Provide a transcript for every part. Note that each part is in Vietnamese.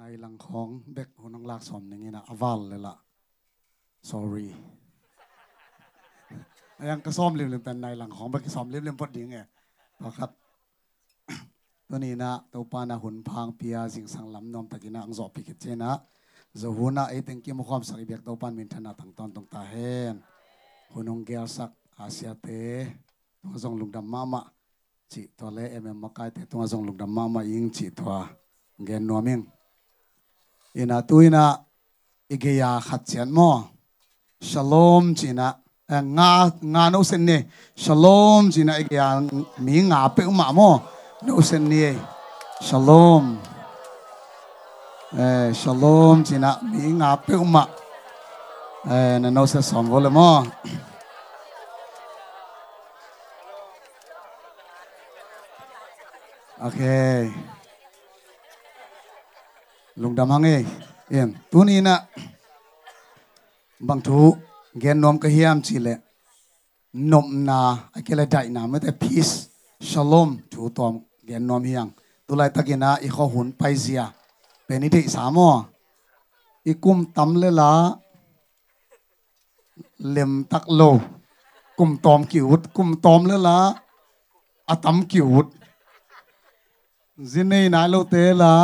ในหลังของเด็กหุ่นลากสมอย่างนี้นะอวัลเลยล่ะ sorry ยังกระซ้อมเรื่มๆแต่ในหลังของเด็กซ้อมเรื่มๆพอดีไงครับตัวนี้นะตัวปานาหุ่นพังเพิยสิงสังลำนอมตะกินะอังจอบพิกิเจนะจะหุ่นนะไอ้เต็งกิมความสักเบียกตัวปานมินทนาตั้งตอนตรงตาเห็นหุนองเกียสักอาเซียเตตัวทรงลุงดำมามาจิตัวเล่เอ็มเอ็มมาไกเตตัวทรงลุงดำมามายิงจิตัวเกนนัวมิง ina tuina igeya khatchian mo. Shalom china eh, nga nga no sen ne shalom china igeya mi nga pe ma mo. No sen ne shalom. Eh shalom china mi nga pe ma eh na no se som vole mo. Okay. ลุงดำฮังเองเอ็มตุนี้นะบางทูเกนนมก็เฮียมชิเลนมนาไอ้เกลดได้นาไม่แต่พีซชโลมถูตอมเกนนมเฮียงตุไลตะกินนะอีข้อหุนไปเสียเป็นนิติสามออีกุมตำเลละเล็มตักโลกุมตอมกิวดกุมตอมเลละอะตำมกิวดจินนี่นายโลเตละ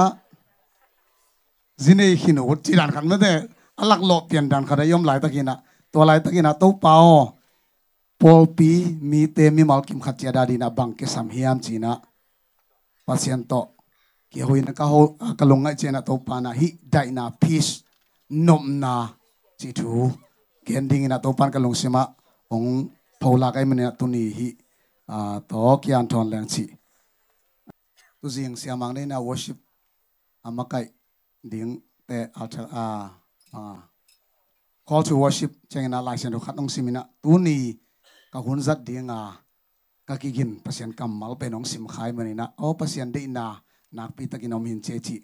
zine hin ut chi dan khan mate alak lo pian dan khara yom lai takina to lai takina to pao pol pi mi te mi mal kim khat chia da dina bang ke sam hiam china pasien to ki hoina ka ho kalunga chena to pa na hi dai na peace nom na chi thu gending ina to pan kalung sima ong phola kai mane tu ni hi a to kian thon lang chi tu jing siamang nei na worship amakai ding te altar a a call to worship chengena lai sen khat nong simina tu ni ka hun zat ding a ka kigin pasien kamal pe nong sim khai manina o pasien de na nak pi takin om hin che chi.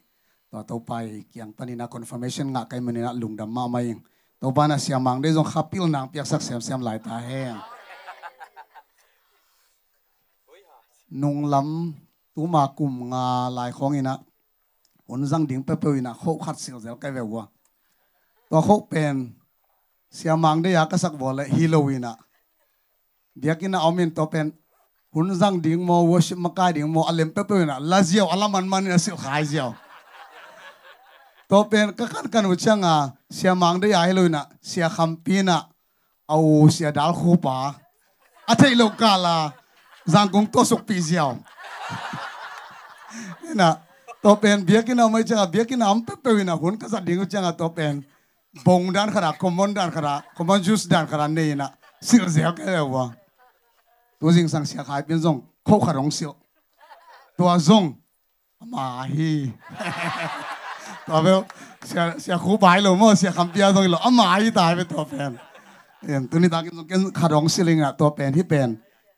To to pai kyang panina confirmation nga kai manina lungdam ma mai to bana siamang de jong khapil nang piak sak sem sem lai ta he. Nung lam tu ma kum nga lai khong ina un zang ding pe pe na kho khat sil zel kai ve to kho pen sia mang de ya ka sak bole halloween a biakina omin to pen hun zang ding mo worship ma kai ding mo alem pe pe na lazio ziaw alaman man na sil khai ziaw to pen ka kan kan uchanga sia mang de ya halloween a sia khampina au sia dal khu pa a thei lo kala zang kong to sok pi zio. na ตัวเป็นเบียกินเอาไม่จังเบียกินเอาเป๊ะเปวินาคนก็สัตว์ดิ้งจังตัวเป็นบงด้านขราคอมมอนด้านขราคอมมอนจูสด้านขราเนี่ยนะสิ่งเสียก็เลยวะตัวสิ่งสังเสียหายเป็นซ่งโคขรองเสียวตัวซ่งมาฮีตัวเบลเสียเสียคู่ไปเลยมั้งเสียคำเปียตรงนี้เลยอามาฮีตายไปตัวเป็นเอ็นตัวนี้ตากินตรงกินขรองสียงอะตัวเป็นที่เป็น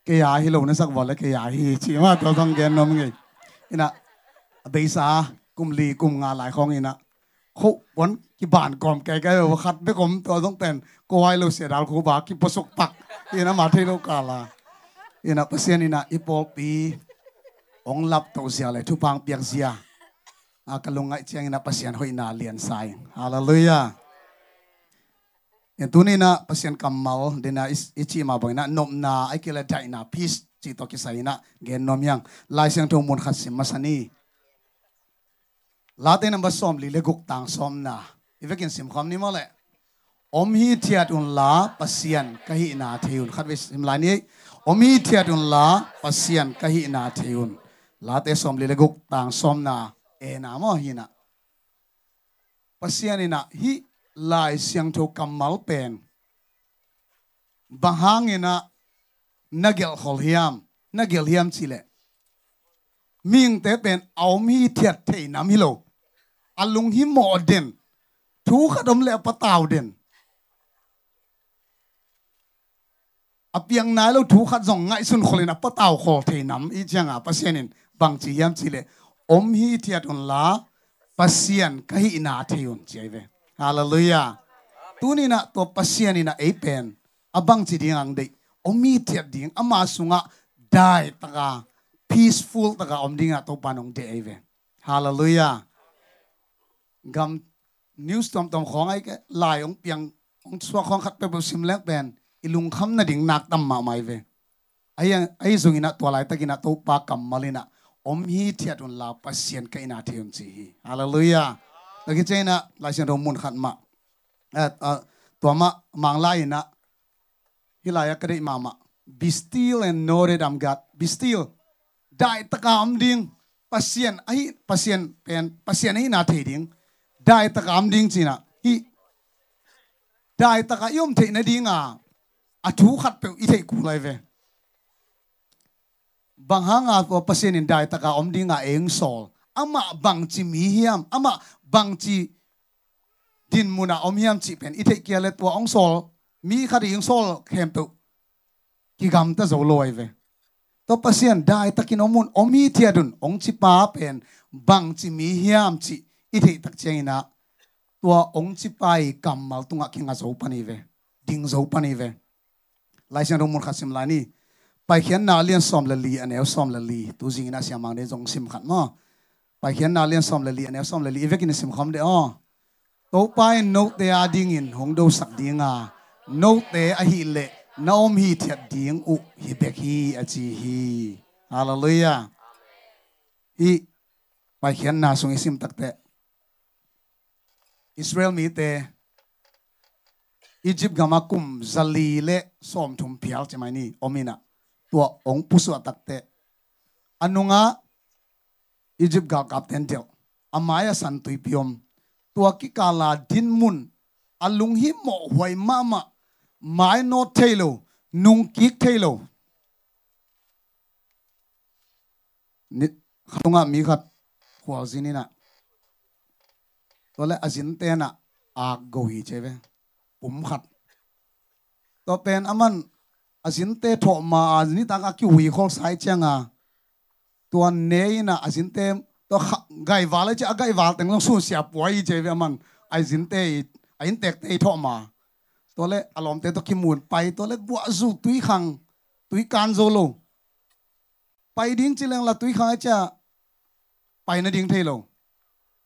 เกียร์ฮีโร่เนี่ยสักวันแล้เกียร์ฮีชิว่าตัวต้องเกนน้องไงนี่นะ เดสากุมลีกุมงานหลายของนี่นะเขาวันกี่บานกอมแก่แก่ว่าขัดไม่กมตัวต้องเต่นก็ายเราเสียดาวคูบากิประสบปักยี่นะมาที่โลกาลานี่นะเปอร์เซ็นต์นี่นะอีปอปีองลับตัวเสียเลยทุพังเปียกเสียอากาลงไงเชียงนะเปอร์เซ็นหอยนาเลียนสายฮาเลลูยาเห็นตัวนี้นะเปอร์เซ็น์กำมาเดน่าอิชิมาบอกนะนมนาไอ้กิเลสใจนะพีชจิตตกิสัยนะเกนนมยังลายเสียงทงมุนขัดสิมาสนี ลาเตนัมบะสอมลีเลกุกตังสอมนาอีเวกินสิมความนี้มาเลยอมฮีเทียดุนลาปัสยันกะฮีนาเทยุนขัดเวสิมลานี้อมฮีเทียดุนลาปัสยันกะฮีนาเทยุนลาเตสอมลีเลกุกตังสอมนาเอนามอฮีนาปัสยันนาฮีลายเสียงโทกัมมัลเปนบังฮังนานักเกลฮอลฮิมนากเกลฮิมสิเลมิงเตเป็นเอามีเทียดเทนามฮิโล alung hi mo den thu khadom le pataw den apiang nai lo thu khat jong ngai sun kholina pataw kho the nam. I changa pasienin bang chi yam chi le. Om hi thiat on la, pasien ka hi na theun cheve hallelujah. Tuni na to pasien ina e pen. Abang chi ding ang dei. Omi thiat ding. Ama sunga dai taka peaceful taka om dinga to panong de eve hallelujah. Gam news tom tom khong ai ke lai ong piang ong chua khong khat pe bu sim lek ben ilung kham na ding nak tam ma mai ve ai ai zungina to lai takina to pa kam malina om hi thiat un la pasien ka ina thiam chi hallelujah lagi chena lai sen rom mun khat ma at to ma mang lai na hilaya kare mama be still and know that I'm God be still dai taka am ding pasien ai pasien pen pasien ai na ได้ตะกามดิ้งสินะอีได้ตะกายอมเทนดิ้งอะอาชูขัดเปียวอีเทกูเลยเวบางฮังอาตัวเปอร์เซ็นต์ได้ตะกาอมดิ้งอะเองสอลอามาบางจิมีฮิยมอามาบางจิดินมุนาอมเฮีมจิเป็นอีเทกียเลตัวองสอลมีคดีองสอลเขมเปียวกิกรรมตะโจลอยเวตัวเปอร์เซ็นได้ตะกินอมุนอมีเทียดุนองจิป้าเป็นบางจิมีฮิยมจิ อีที่ตักเจนะตัวองค์ชิปายกำมาตุงอักขิงอาโซปนีเวดิ่งโซปนีเวลายเสียงมุนขัดสิมลานี่ไปเขียนนาเลียนซอมละลีอันเอลซอมละลีตัวจริงนะเสียมังเดจงซิมขันมาไปเขียนนาเลียนซอมละลีอันเอลซอมละลีเวกินซิมคำเดอโตไปโนเตียดิ่งอินหงดูสักดิ่งอาโนเตอหิเลน้อมฮีเทียดดิ่งอุฮิเบกฮีอจีฮีฮาเลลูยาฮีไปเขียนนาสงอิสิมตักเตะ Israel mi te, Egypt gama kum zali le som thum phial chemai ni, omina. Tua ong pusu atakte anunga, Egypt ga kapten tel amaya san tui piom. Tua ki kala din mun, alung hi mo huai mama. Mai no thailo nung kik thailo nit khunga mi khat khwal zinina ตัวเลอาจินเตนะอากกวีใช่ไหมปุ่มขัดตัวเป็นอมันอาจินเตถอมาอันนี้ต่างกิวีขอสายเชียงอะตัวเนยนะอาจินเตตัวไก่วาเลยจะไก่วาแต่งต้องสู้เสียป่วยใช่ไหมมันอาจินเตไอสินเตกเตถอมาตัวเลอารมณ์เตตัวกิมูนไปตัวเลบวชสูตุยขังตุยการโซโลไปดิ้งจิเลงละตุยขังจะไปนะดิ้งเทลง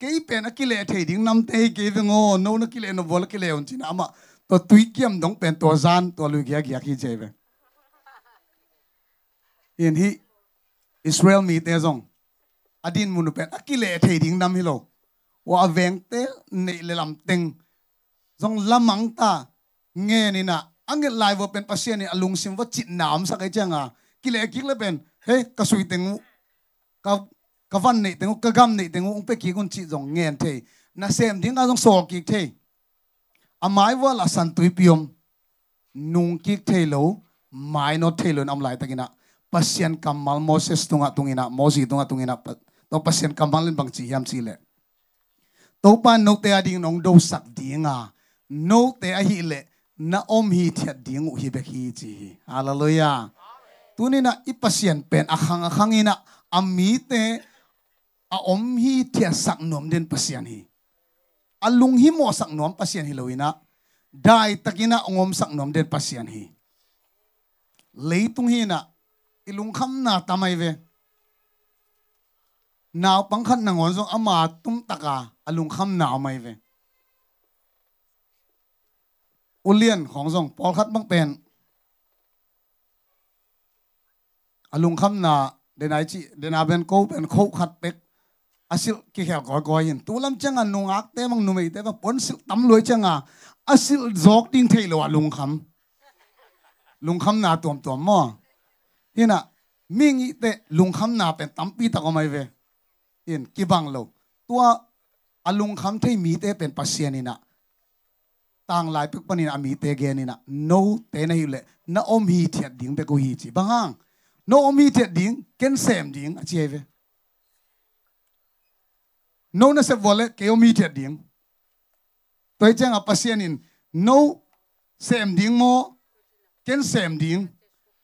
cái pen akile thei ding nam te ke ve ngo nó na nó no vol kile on chin mà to tuy kiếm đóng bên to gian to lưu kia kia ki chơi về hiện hi, israel mi te zong. Adin munu pen lệ thei ding năm hi lo. Wa veng te, nei le lam teng. Zong lamang ta nghe ni na, ange lai vo pen pasien ni alung sim va chit nam sa kai changa. Kile kik le pen, he, ka sui teng ka ka van nei tengu ka gam nei tengu ung pe ki con chi jong ngen the na sem ding a jong sol ki the amai wa la san tui piom. Nung ki the lo, mai no the lo am lai takina pasien kamal moses tunga tungina mosi tunga tungina to pasien kamal lin bang chi yam chi le. To pa no te ading nong do sak dinga. No te a hi le, na om hi thiat ding u hi be hi chi. Hallelujah. Tunina ipasien pen akhang akhangina amite a om hi thia sak nom den pasian hi alung hi mo sak nom pasian hi loina dai takina ongom sak nom den pasian hi leitung hi na ilung kham na tamai ve naw pangkhat na ngon zong ama tum taka alung kham na mai ve ulian khong zong pol khat bang pen alung kham na denai chi denaben ko pen kho khat pek asil ki khel ko ko yin tu changa nungak te mang numei te ba pon sil tam loi changa asil zok ting thei lo lung kham lung kham na tom tom mo. Hina ming i te lung kham na pen tam pi ta ko mai ve. In ki bang lo. Tua alung kham thei mi te pen pasian ina. Tang lai pek panin ami te ge ni na no te na hi le. Na om hi thiat ding pe ko hi chi. Bang no om hi thiat ding, ken sem ding a chi ve no na se vole ke o mi ding tôi chăng a pasien in no sem ding mo ken sem ding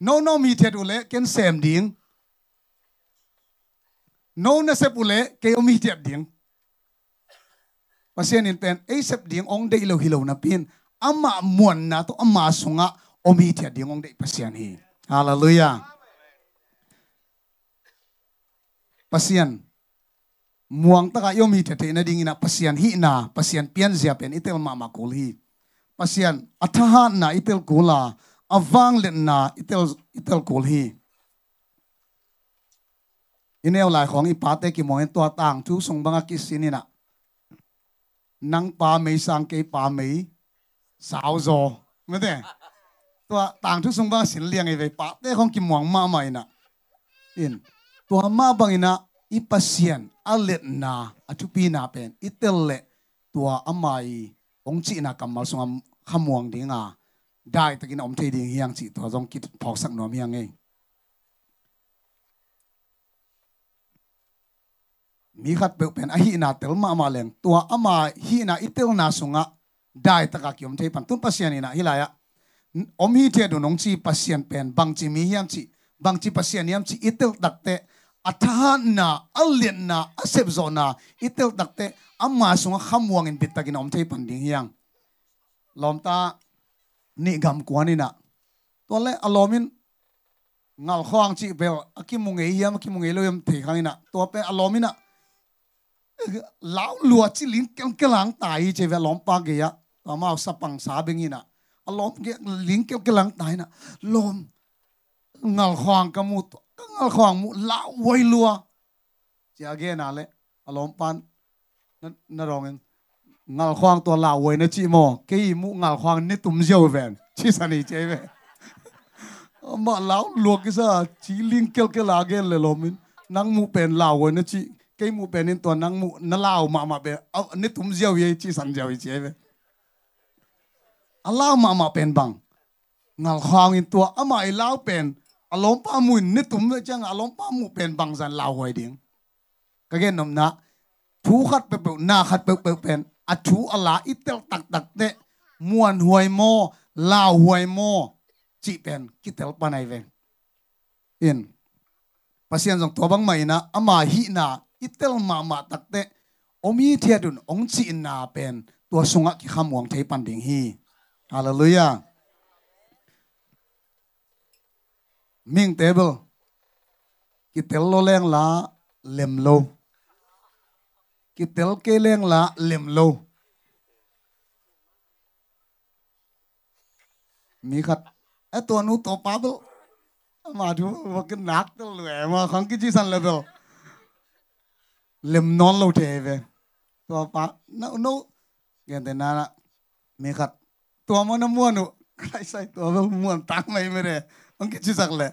no no mi thiệt ule ken sem ding no na se ule ke o mi ding pasien in pen ei sep ding ong de lo hilo na pin ama muan na to ama sunga o mi ding ong de pasien hi hallelujah. Pasien muang taka yom hi tete na ding ina pasian hi na, pasian pian zia pen itel ma ma kul hi. Pasian athaha na itel kula avang le na itel itel kul hi. Ineo lai khong i pate ki moen to tang thu song banga ki sinina nang pa mei sang ke pa mei, sao zo. Ngade to tang thu song banga sin liang e ei ve pa te khong ki muang ma mai na in. To ma อีพัศยันอเลน่าอจุปีนาเป็นอิตเลตัวอามายองจีนักกรรมสงขมวงดีงาได้ตะกินอมเทดิ่งเฮียงจีตัวต้องคิดพอกสักหนอมเฮียงเองมีขัดเปลเป็นอหินาเตลมามาเลงตัวอามาหินาอิเตลนาสงะได้ตะกักยมเทปันตุนพัศยันน่ะฮิลายะอมฮีเทดุนองจีพัศยันเป็นบางจีมีเฮียงจีบางจีพัศยันเฮียงจีอิเตลดักเตะ na asep asepzona itel takte amma sunga khamwang in bitagin om thei panding hiang. Lomta, ni gam kwani na tole alomin, ngal khoang chi bel yam akimung ei loyam, thei khangina. To pe alomina lão lùa chỉ lín kêu kêu lang tai chế về lom pa ge ya to ma sa pang sa bengina alom ge lín kêu kêu lang tai na. Lom, ngal khoang kamu ngal khoang mu la wai lua. Chi age na le alom pan, na rong ngal khoang to la wai na chi mo. Ke mu ngal khoang ni tum jiao ven. Chi sa ni che ve ma lão lua cái sa, chi ling kel kel age le lomin nang mu pen la wai na chi, ke mu pen in to nang mu, na lao ma ma be ni tum jiao ye, chi san jiao che ve alao ma ma pen bang. Ngal khoang in to ama i pen. อารมณ์ป้ามุนนี่ตุ้มเลยจังอารมณ์ป้ามุเป็นบางสันลาวไว้ดิ่งก็แค่นมนะทูขัดเปเปหน้าขัดเปเปเป็นอชูอลาอิเตลตักตักเตะมวนหวยโมลาวหวยโมจีเป็นกิเตลปานายเวงเอ็นภาษาอังกฤษตัวบางไม่นะอามาฮีนาอิเตลมามาตักเตะอมีเทียดุนองจีนาเป็นตัวสุงะกิขมวงไทยปันดิ่งฮีฮาเลลูยา มิงเทเบิลกิเตลโลแรงละเล็มโลกิเตลเกแรงละเล็มโลมีขัดไอตัวนู้ตัวป้าตัวมาดูว่ากินนักตัวเลยมาขังกิจิสันเลยตัวเล็มนอนโลเทเวตัวป้าโน้โน้เกินแต่นานละมีขัดตัวมันม้วนหนูใครใส่ตัวม้วนตังไม่ไม่ได้ อังกฤษจักเลย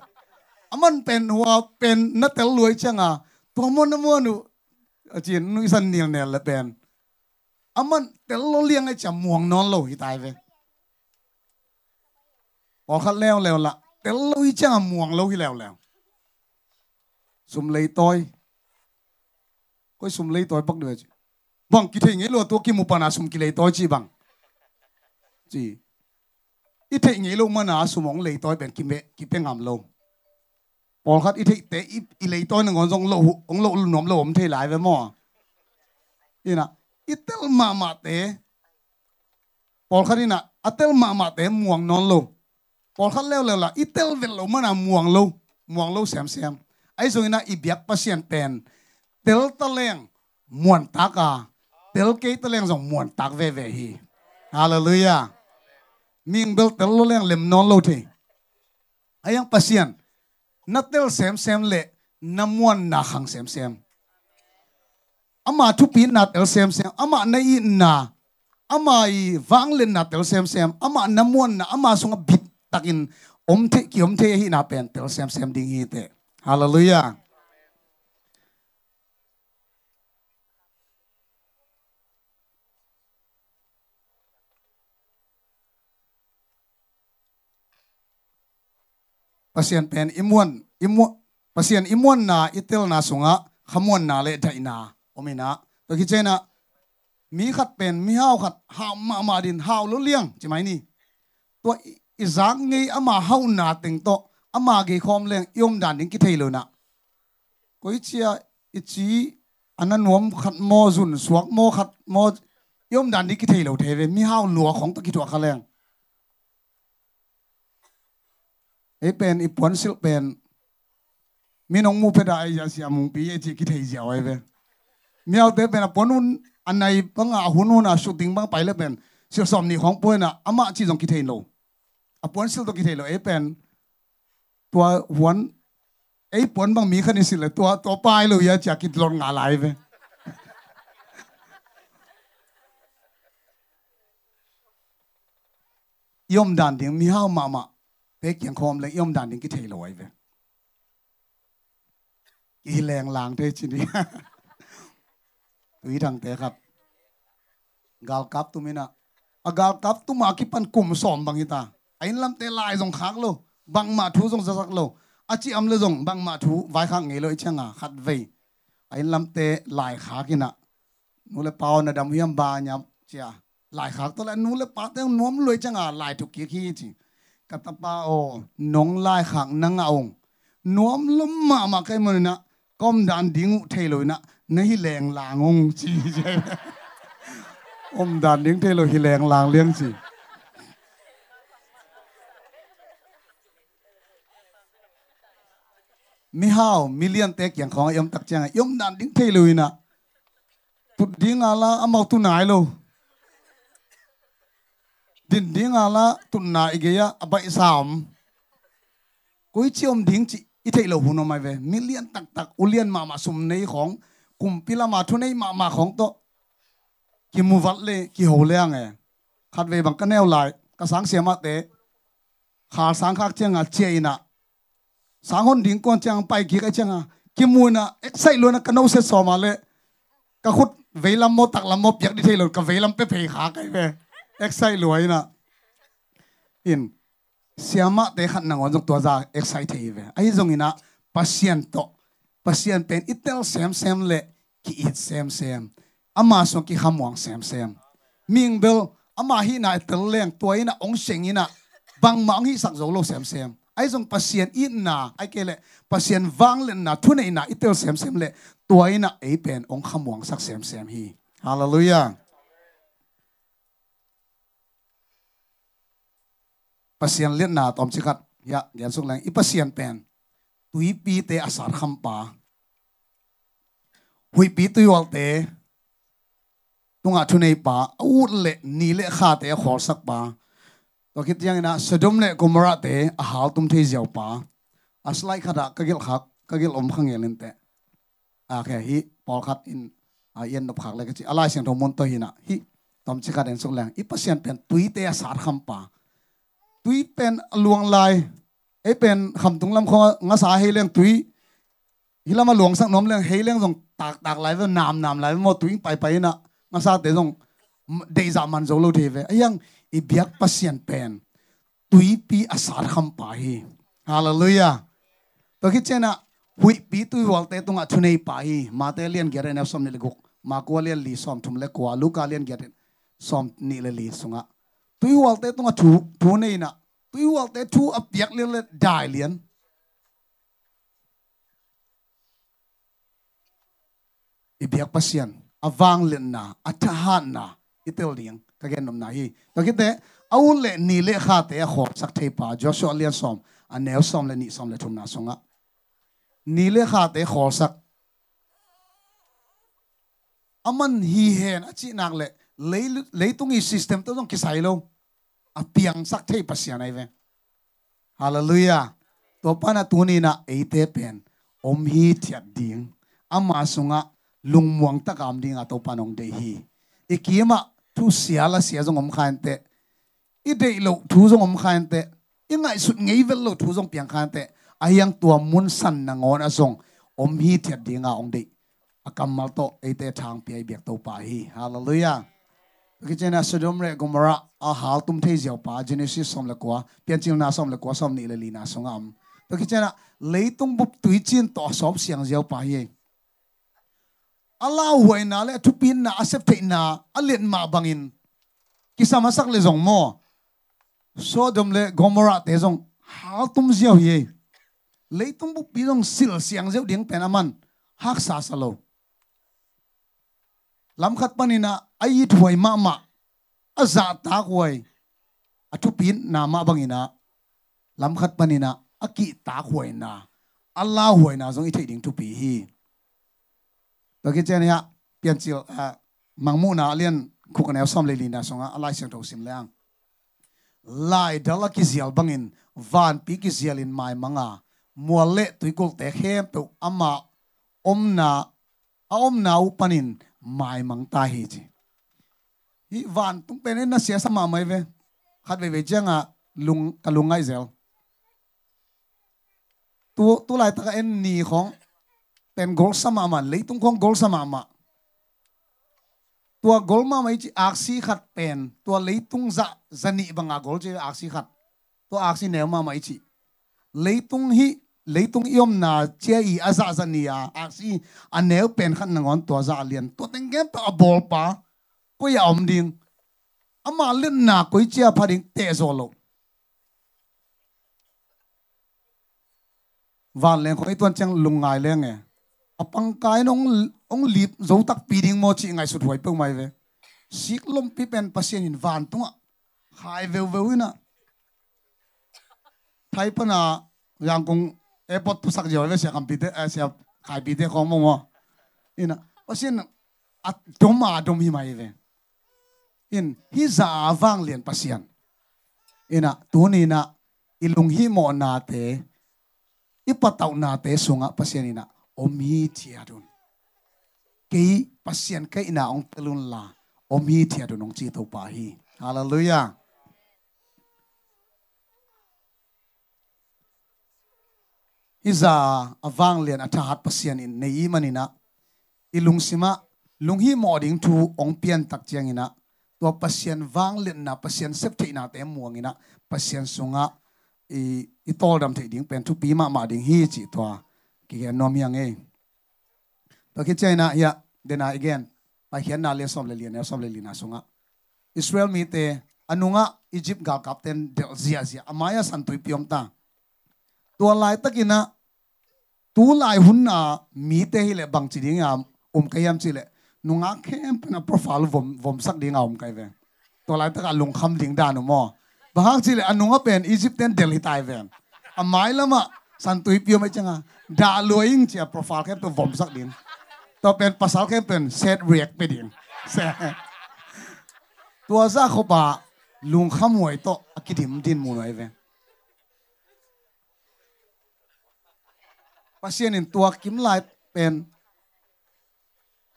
อามันเป็นว่าเป็นนัดแต่รวยเชงอะตัวมันมัวนูอาจารย์นุสันนิลนเนี่ยละเป็นอามันแต่เราเลี้ยงไอ้จม่วงนอนเราตายไปพอขัดแล้วแล้วละแต่เราอีจ้าม่วงเราที่แล้วแล้วสุมเลยต้อยก็สุมเลยต้อยปักเดือดบังกิเทงี้รัวตัวกิมุปนาสุมกิเลยต่อยจีบังจี ít thế nghĩ lâu mà nà sum mong lấy tôi bên kim bẹ kim bẹ ngầm lâu bỏ khát ít thế để ít lấy tôi là còn dòng lâu ông lâu nóm lâu ông thế lại với mỏ. ý nà ít tel mà mà té bỏ khát đi nà ít tel mà mà té muang non lâu bỏ khát leo leo là ít tel về lâu mà nà muang lâu muang lâu xem xem ai dùng nà ít biết pasien pen tel ta leng muan taka tel cái ta leng dòng muan tak về về hi hallelujah ming bel tel lo leng lem non lo the ayang pasien. Na tel sem sem le namuan na hang sem sem. Ama thu pi na tel sem sem, ama na i na, ama i wang len na tel sem sem, ama namuan na, ama sunga bit takin, om thế ki om the hi na pen tel sem sem ding hi te. Hallelujah. าเตเป็นปนุนอันไหนบางอาหุนุนะชุดดิ้งบางไปเลยเป็นเสียสมนี่ของป่วยนะอามาจีจงกิเทโลอาปวนสิลตัวกิเทโล ไอ้เป็นตัวหวนไอ้ปวนบางมีคันสิเลยตัวตัวปลายเลยอยากจะกินลงงาไหลเวยมดันดิ้งมีห้าวมามา เป๊กยังคอมเลยยมดันดิ้งกิเทลอ้เวกีแรงลางเทชินีตุยทางเตครับกาลกับตุมินะอากาลกับตุมาคิปันกุมสอมบางอิตาไอ้ลำเตลายสงขักโลบางมาทูสงสักโลอาจิอัมเลสงบางมาทูไว้ข้างเงยเลยเชงอะขัดเวไอ้ลำเตลายขากินะนูเลปาวนะดำเฮียมบาญยเจ้าลายขากตัวละนูเลปาเตนวมเลยจังอะลายทุกขี้ขี้จีกัตปาโอนงลายขากเอานวมลุ่มมามาใครมันนะก้มดันดิ้ง katapao nong lai khang nang aung nuam lum ma ma kai mon na kom dan ding thei loi na nei leng lang ong chi je om dan ding thei loi hi leng lang liang chi mi hao million tek yang khong yom tak chang yom dan ding thei loi na put ding ala amau tu nai lo ดินดิ้งอะไรตุนายโลดิ้งดิ้งอะตุนายเกียอบัยสามกุยเชี่ยมดิ้งจีอีเทโลหุนอมาเวมิเลียนตักตักอุเลียนมามาสุมในของกุมพิลามาทุนในมามาของโตกิมูวัดเลยกิโหเลียงเอขัดเวบังกันแนวลายกระสังเสียมาเตขาสังคักเจียงอะเจียนะสังคนดิ้งก่อนจังไปกี่กันจังอะกิมูนะเอ็กไซลุนะกันเอาเสสอมาเลยกะขุดเวลามโมตักลามโมเปียกดิเทลกะเวลามเปเพขาไกเว excite lối na in, siama te khat na ngon tua za excite thei ve ai zong ina patient to. Patient pen itel sem sem le, ki it sem sem. Ama song ki hamwang sem sem. Ming bel, ama hi na tel leng tua ina, ong seng ina, bang ma hi sak zo lo sem sem. Ai zong patient i na, ai ke le patient wang le na, thune ina, itel sem sem le, tua ina e pen, ong hamwang sak sem sem hi. Hallelujah. Pasien lian na tom chikat ya lian suk lang i pasien pen tui pi te asar kham pa hui pi tu yol te tunga thunei pa ut le ni le kha te khor sak pa to kit yang na sodom le gomora te a hal tum thei jiao pa aslai khada kagil khak kagil om khang yelin te a khe hi pol khat in a yen no khak le ka chi alai siang thomon to hi na hi tom chikat en suk lang i pasien pen tui te asar kham pa ตุยเป็นลวงลายไอ้เป็นคำตุงลำคองาสาเฮเลียงตุยฮิลามาหลวงสักน้มเรื่องเฮเลียงส่งตากตากไหลว่านามนามไหลว่าตุยไปไปนะงาสาเตส่งเดจามันโจโลเทเวไอยังอีเบียกปัสยันเป็นตุยปีอาสาคำไปฮาเลลูยาตัวคิดเจนะหุยปีตุยวอลเตตุงอะทุนในไปมาเตเลียนเกเรนฟสมนิลกุกมากัวเลียนลีสอมทุมเล็กกัวลูกาเลียนเกเรนสอมนิลลีสง ตุยวอลเตต้องถูกถูนี่นะตุยวอลเตถูอับเดียกเลี้ยงได้เลียนอีเบียกพัศยันอวังเล่นนะอัจฉรินะอิตาลียงก็แกนมนาฮีตะกี้เตะเอาเล่นีเล่ขาเตะขอบสักเทปาจอชัวเลียนซอมอันเนวซอมเลนีซอมเลทุมนาสงะนีเล่ขาเตะขอสักอมันฮีเฮนอจินักเล่ lấy lấy tung cái system tôi cái kisai lo à piang sắc thấy bác sĩ này về. Hallelujah. To tu tuni na thế pen om hi thiệt điên ama sunga lungmuang ta kam ding to panong đây hi. Ikima thu siala xia jong om khan te i đây lo thu jong om khan te i ngay suốt ngei về lo thu jong piang khan te ayang à, tua mun san na ngon asong om hi thiat dinga ong de akamal to eite thang pi ai biak to pa hi. Hallelujah cái chuyện là Sodom re Gomorrah a hal tum thei jiao pa Genesis som le qua, pian chil na som le qua, som ni le li na song am to cái chuyện là lấy tung bục túi chiên tỏ xóm xiang giàu pa ye Allah huai na le tu pin na asep the na alien ma bangin kisama sak le zong mo sodom le gomora te zong hal tum ziaw ye leitung bu pi zong sil siang zeu ding penaman hắc hak sa salo lắm lam khat panina ai thuai ma ma, aza ta huai. Athu pin na ma khát lam na panina aki ta huai na allah huai na zong i thei ding thu pi hi. To ki chen ya, pian chil, a mangmu na lian khu kan som le li na songa, alai sang tho sim lang lai dala ki zial bangin van pi ki zial in mai manga. Muale tuikul te khem pe ama omna a omna upanin mai mang ta hi chi hi van tung pe na sia sama mai ve khat ve ve changa lung kalungai zel tu tu lai ta en ni khong pen gol sama ma leitung khong gol sama ma tua gol ma mai chi aksi khat pen tua leitung za dạ, zani dạ banga gol chi aksi khat tua aksi ne ma mai chi leitung hi leitung iom na che i aza zania a aksi aneu pen khan na ngon to za lian. To teng tengem pa bol pa ko ya om ding. Ama len na koi chia phading te zo lo. Van len khoi tuan chang lungai leng e. Apang kai nong, ong lip zo tak pi ding mo chi ngai su thoi pe mai ve. Sik lom pi pen pasien in van tunga. Hai ve ve na thai pa na yang kong airport tu sak jo ve kampite kam pi te sia khai mo ina pasien at dom adom dom hi mai ve in hi za wang lian pasien ina tu ni na ilung hi mo na te ipataw na te sunga pasien ina. Omi tiadun kei pasien ke ina ong telun la. Omi tiadun ong chi to pa hi hallelujah. Iza awang lian athahat pasian in. Nei manina ilung sima lunghi moding thu ong pian tak chiang ina. To pasien wang lian na pasien sep theina te muang ina. Pasien sunga, i i tol dam thei ding pen thu pi ma ma ding hi chi to ki ge nom yang e. To ki china ya dena again. Pa hian na le som le lian som le lina sunga. Israel mi te, anunga egypt gal captain del zia zia. Amaya santui piom ta. To lai takina ตูไลหุ่นน่ะมีแต่หิเลบังจีดิ้งอะอมกายมจิเลนุงอาเข้มเป็นโปรไฟล์วมวมสักดิ้งอะอมกายเวตัวไลตะกลุงคำดิ้งด่านอมอบางจีเลอันนุงอเป็นอียิปต์เป็นเดลิตายเวอะาม่ละมะสันตุยพิวไม่เจงอะด่าลวยิงเจียโปรไฟล์เข้มตัววมสักดิ้งตัวเป็นภาษาเข้มเป็นเซตเรียกไปดิ้งเซตัวซาขบะลุงคำหวยโตอกิดิมดินมูนไว้เว pasien in tua kim lai pen.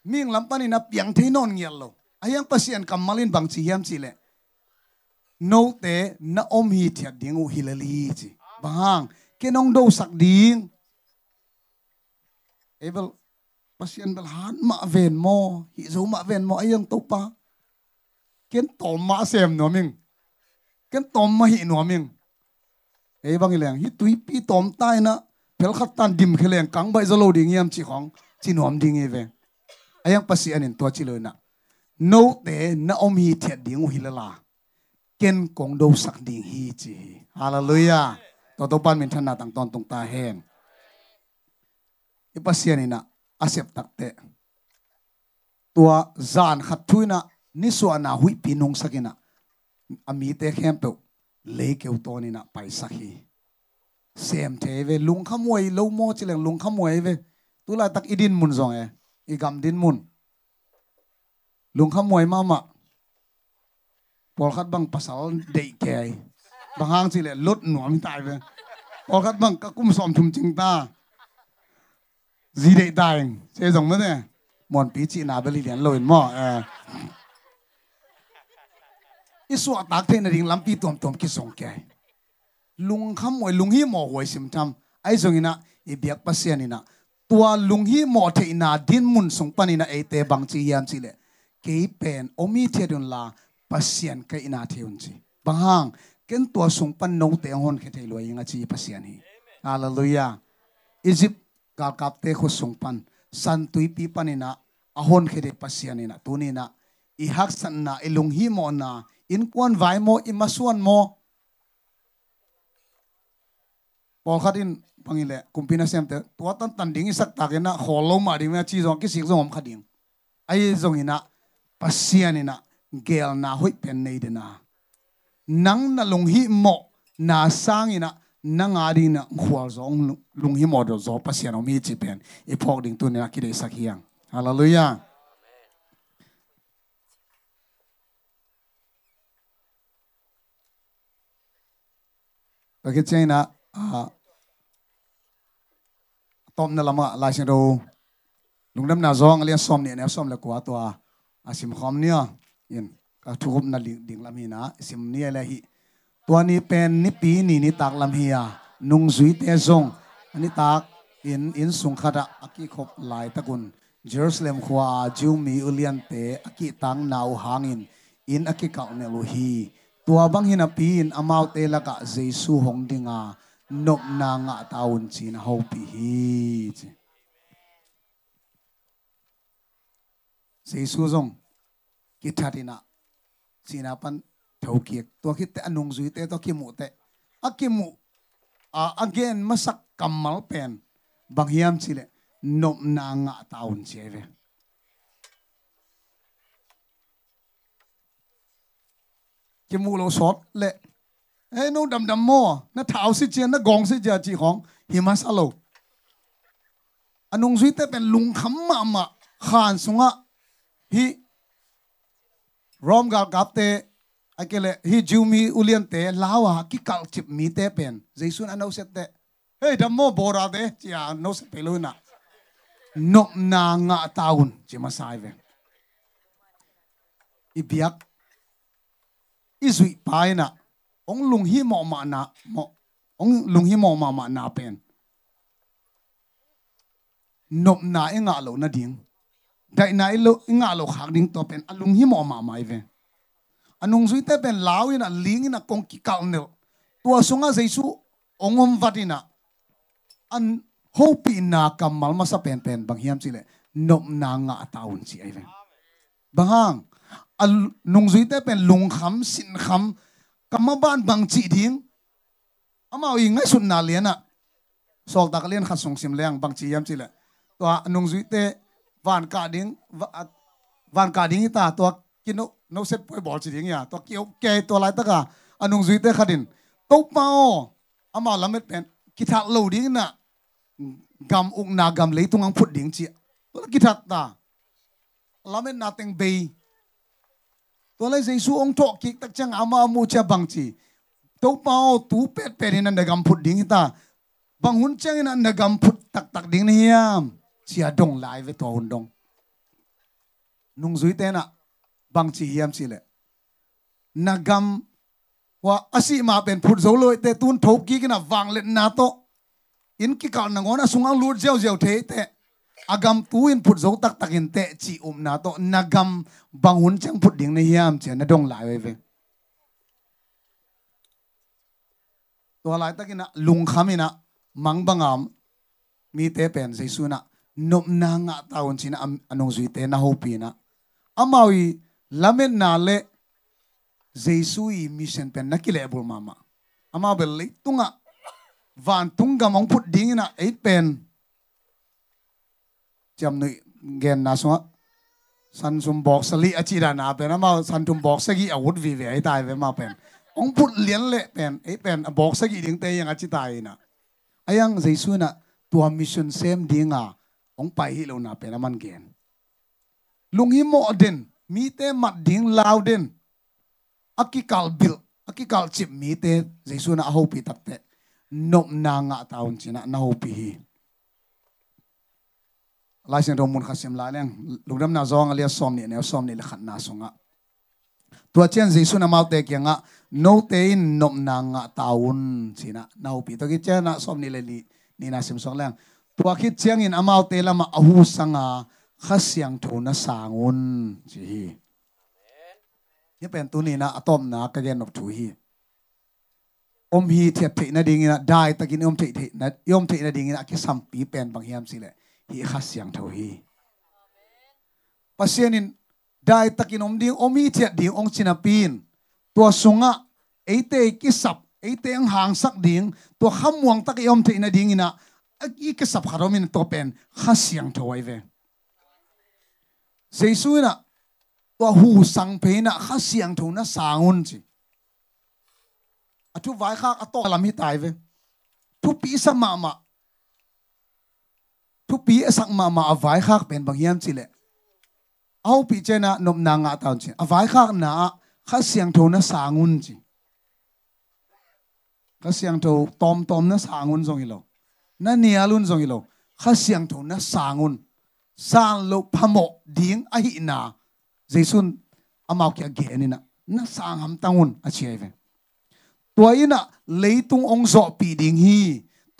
Ming lampan ina piang theinon ngial lo. Ayang pasien kamalin bang chi yam chi le. No te na om hi thiat ding u hilali chi. Bang. Ke nong do sak ding. Ebel pasien bel han ma ven mo. Hi zo ma ven mo. Ayang to pa. Ken tom ma sem no ming. Ken tom ma hi no ming. Ei bang ileng hi tui pi tom tai na pel khat tan dim kheleng kang bai zalo ding yam chi khong chi nom ding e ve ayang pasi anin to chi loina. Na no te na om hi the ding u la, ken kong do sak ding hi chi. Hallelujah. To to pan min thana tang ton tung ta hen. E Ipasian anina asep takte tua zan khat thuina ni so na hui pinung sakina. Ami te khem pe le ke paisa hi xem thế về lúng khăm muối, lâu mô chỉ là lúng khăm muối về. Tu là tắc đinh mun zong e y gam đinh mun lúng khăm muối mama bỏ khát bang pasal dei ke ai bang hang chỉ là lốt nuam tai về. Bỏ khát bang các cung som thum ching ta. Gì dei tài sẽ giống thế này. Mòn pí chị nào bên liền lồi mò à. ít suốt tắc thế này đình lắm pi tuom tuom kia song kè lung kham oi lung hi mo hoi sim tham. Ai zong ina i biak pasian ina tua lung hi mo the ina din mun sung panina e te bang chi yam chi le ke pen omi the dun la pasian ka ina theun chi. Bahang ken tua sung pan no te hon khe thei loi nga chi pasian hi. Hallelujah. Egypt kal kap te khu sung pan. San tui pi panina ahon khede pasiani na tuni na i hak san na ilung hi mo na in kwan vai mo i masuan mo polkhatin pangile kumpina semte tuatan tandingi sakta kena holom ari me chi jong ki sik jong om khading ai jong ina pasian ina gel na hoi pen nei de na nang na lung hi mo na sang ina nang ari na khwal jong lung hi mo do zo pasian omi chi pen e phok ding tu na ki de sakhiang hallelujah Pakit China tom na lama lai sin ro lungdam na zong alian som ni ne som le kwa to asim khom nia in ka thukup na ding lam hi na sim ni le hi to ni pen ni pi ni ni tak lam hi ya nung zui te zong ani tak in in sung khada aki khop lai takun Jerusalem khwa jiu mi ulian te aki tang nau hangin in aki ka ne lu hi tua bang hina pin amau te la ka jesu hong dinga nộp na nga taun chin hậu bị hi jesu zong, ki thatina china pan tôi khi tệ ki duy tệ tôi khi to tệ à khi akimu à again masak kamal pen. Bang hiam chỉ chile nộp na nga taun cheve ki mu lo เอ้นู้ดำดำโม่นะถาวสิเจียนนะกองสิเจียจีของหิมาสโลอนุงสุยแต่เป็นลุงคำมามะขานสุงะฮีรอมกาลกับเตอเกเลฮีจิวมีอุเลียนเตลาวะกิกาลจิบมีเตเป็นเจสุนอันเซตเตเฮ้ยดำโมโบราเตจีอาโนสเปลุนะนกนางะตาวุนจิมาไซเวอิบียกอิสุยไปนะ องลุงฮิมอมานาองลุงฮิมอมามานาเป็นนบนาเองาโลนาดิงได้นาเอโลเองาโลขากดิ่งตัวเป็นลุงฮิมอมาไมาเวนอันุงสุยเตเป็นลาวอินาลิงอินะกงกิกาเนตัวสงาใจสูองอมวัดินาอันโฮปีนากัมมัลมาสเป็นเป็นบางเฮียมสิเลนบนางาตาวนสิไอเวนบางอันนงสุยเตเป็นลุงคำสินคำ kama ban bang chi ding. Ama wi ngai sun na liana ah. sol tak lian kha song sim liền bang chi yam chi le to nung zui te van ka ding ah, van ka ding ta to kino no set poi bol chi ding ya. To kio ke to lai ta ka anung zui te khadin. To pao ama lamet pen ki thak lo ding na, gam uk na gam lấy tung ang phut ding chi. To ki thak ta. Lamet na teng bei to lai zai su ong thok ki tak chang ama mu cha bang chi to pao tu pet pet hin na gam phut ding ta. Bang hun chang in na gam put tak tak ding ni hiam chia dong lai ve to hun dong nung zui te na bang chi hiam chi le na gam wa asi ma pen put zo loi te tun thok ki na wang le na to. In ki kal na ngona sungang lut jeo jeo the te agam tuin put zo tak takin te chi um na to. Nagam bangun chang put ding na hiam che na dong lai ve to lai takina lung khamina mang bangam mi te pen sei suna nop na nga taun china anong zui te na ho na. Amawi lamen na le jesu i mission pen na kile bul mama. Ama bel tunga. Van tunga mong put ding na eight pen cham nui gen na so san sum bok sali achi da na pen ma san tum bok sagi a wut vi ve ai tai ve ma pen ong put lien le pen ai pen a bok sagi ding te yang achi tai na ayang jesu na tua mission sem dinga ong pai hi lo na pen man gen lung hi mo den mi te mat ding lau den aki kal bil aki kal chip mi te jesu na ho pi tak te nop na nga taun china na ho pi hi ลายเสียงรมุนขัดเสียมลายเนี่ยลูกดำนาจองเลียซ้อมเนี่ยแนวซ้อมนี่ละขัดนาสงะตัวเช่นจีสุนามาเตกยังะโนเตอินนมนางะตาวุนสินะนาปีตัวกิเจนะซ้อมนี่เลยนี่นาสิมสองแรงตัวคิดเชียงอินอามาเตละมาอหูสังะขัดเสียงถูนสางุนสิฮีนี่เป็นตัวนี้นะอะตอมนะกระเย็นนบถุยอมฮีเทียบเทนะดิ่งนะได้ตะกินอมเทนะอมเทนะดิ่งนะคิดสัมปีเป็นบางเฮียมสิแหละ hi kha siang tho hi. Pasienin dai takin om ding omi che ding ong chinapin tua sunga, eite kisap, eite ang hang sak ding to hamwang tak yom te ina ding ina i kisap haromin to pen. Khasiang thawai ve. Seisuina tua hu sang pe na khasiang tho na sangun chi. Atu vai kha ato lam hi tai ve. Thu pi sa ma ma ทุกปีสักมามาอวายคักเป็นบางยามสิเลเอาปีเจนะนมนางอาตานจิอวายคักนาข้าเสียงโทนะสา ngu นจิข้าเสียงโทตอมตอมนะสา ngu นทรงอิโลนั่นเนียลุนทรงอิโลข้าเสียงโทนะสา ngu นสร้างโลพมอดิ้งไอหินาเจสุนอามาเกียเกนินะนั่นสร้างหำตังุนอาเชียเวตัวอินะเลยตุงองค์จอปีดิ้งฮี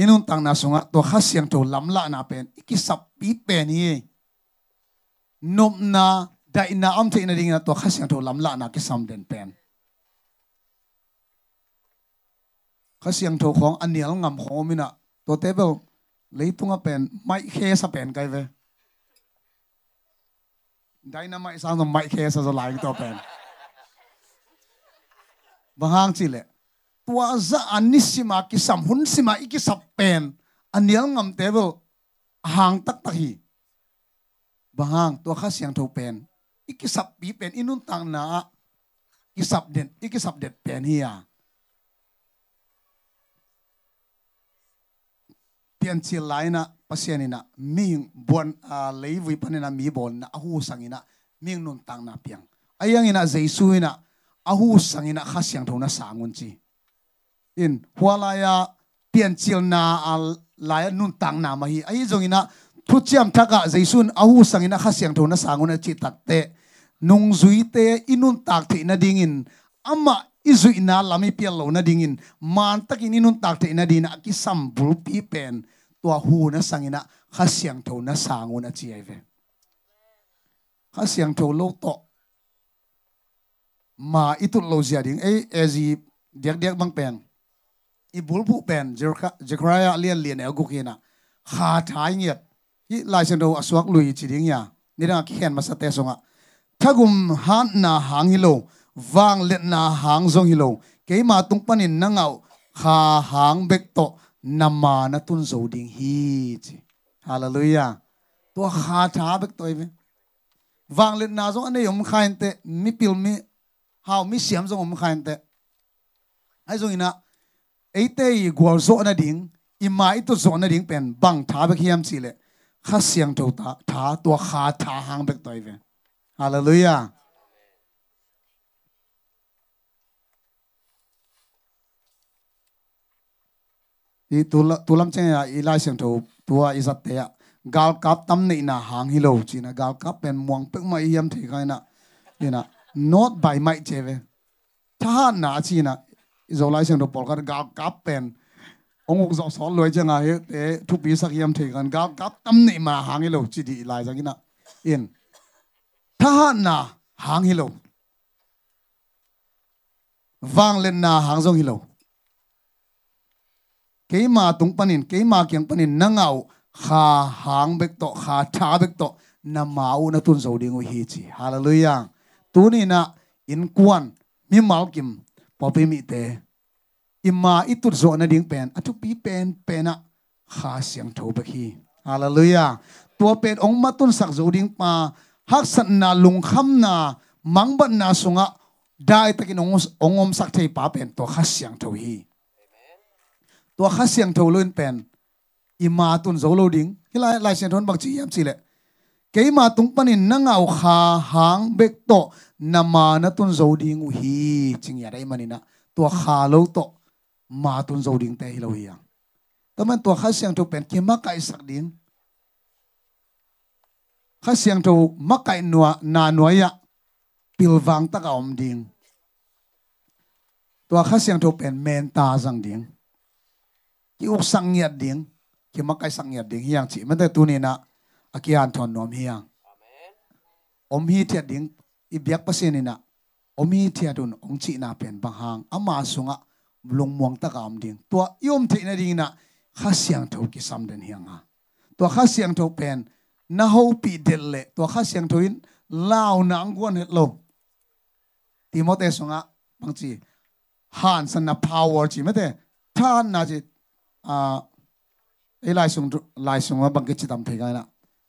อินุนตังนาสงะตัวข้าเสียงโจลำละนาเป็นอีกสับปีเป็นยี่นมนาได้นาอัมเทนดิ่งนะตัวข้าเสียงโจลำละนาคิสัมเดนเป็นข้าเสียงโจของอันเนียลงำของมินะตัวเทเบลเลยตุงเป็นไม่เคสเป็นไกเวได้นาไม่สร้างตัวไม่เคสจะลายตัวเป็นบางห้างสิและ tua za anisima ki sam hun sima iki sap pen anial ngam table hang tak tak hi bahang tua khasiang tho pen. Iki sap pi pen, inun tang na. Iki sap den, iki sap det pen hi ya pian chi lai na ming bon a, lei vui panina mi bon na, ahu sangina ming nun tang na piang. Ayang ina jesu ina. Ahu sangina khasyang thona sangun chi in hualaya pian chil na al lai nun tang na ma hi ai jong ina thu chiam thaka jaisun ahu sangina khasyang thona sangun chi takte nung zui te, inun tak the na dingin ama izu ina lami pial lo na dingin man tak in inun tak te na dina ki sam bul pi pen. Tua hu na sangina khasyang tho na sangun a chi ai ve. Khasyang tho lo to. Ma itu lo zia ding. Ấy ezi diak diak bang pen i bul bu pen jekraya lian lian el gukina kha thai ngiat hi, lai chen do aswak lui, chi ding ya. Ni ra khen ma sa te songa. Thagum han na hang hi lo. Wang let na hang zong hi lo. Ke ma tung panin nangau kha hang bek to. Nama na tun zo ding hi, chi. Hallelujah. To kha tha bek to ve. Wang let na zong ane yom khain te. Mi pil mi hau mi siam zong om khain te. Ai zong ina ấy i gwal zo na ding i mai to zo na ding pen, bang tha bek hiam chi le. Kha siang to ta, tha to kha, tha hang bek tội ve. Hallelujah. I tula tulam chen ya, i lai siang tho tua i zat te ya. Gal kap tam nei na hang hi lo chi na. Gal kap pen muang pek mai yam the kai na. Ina, not by mai về. tha na chi na zo lai siang do pol ka ga kap pen ông uk zo so loi changa he te thu pi sak yam the kan ga kap tam nei ma hang hi lo chi di lai jang ina in tha na hang hi lo vang lên na hang zong hi lo ke ma tung panin ke ma kyang panin nangau kha hang bek to kha tha bek to na mau na tun zo ding hi chi hallelujah tu ni na in kwan mi mal kim popi mi te imma itut zo na ding pen atu pi pen pena kha siang tho ba khi hallelujah. Tua pen ong matun sak zo ding pa hak san na lung kham na mang ban na sunga dai takin ong ongom sak thei pa pen to kha siang tho hi tua kha siang tho loin pen imma tun zo lo ding. Hilai lai sen thon bak chi yam chi le khi mà tung pani nanga au kha hang bek to. Nama na tun zo ding hi chingya dai manina to kha lo to. Ma tun zo ding te hi lo hi yang taman to kha siang to pen kema kai sak ding kha siang to makai nuwa na nuwa ya. Pilwang ta ka om ding. To kha siang to pen men ta jang ding. Ki uk sang yat ding. Kema kai sang yat ding. Hi yang chi man te tu ni na akian thon nom hiang om hi thiat ding i biak pasin ni na om hi thiat dun ong chi na pen bang hang. Ama sunga lung muang ta ka om ding. Tua yom thi na ding na kha siang to ki sam den hiang ha. Tua kha siang to pen na ho pi del le. Tua kha siang to in lao na ang guan het lo. Timote sunga bang chi han san na power chi mate than na chi a ai lai sung lai sung bang ke chi tam ga na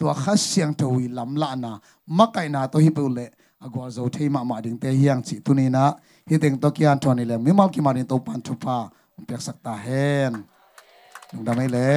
ตัวขัสเสียงทวีลำลานะมักไก่นาตัวฮิปุเลอากวาโจเทมามาดิ่งเตียงจิตุนีนะฮิติงตกี้อันทวนี่เลมิมาลกิมารินตัวปันทุพาเปียกสักตาเฮนดงดำไม่เละ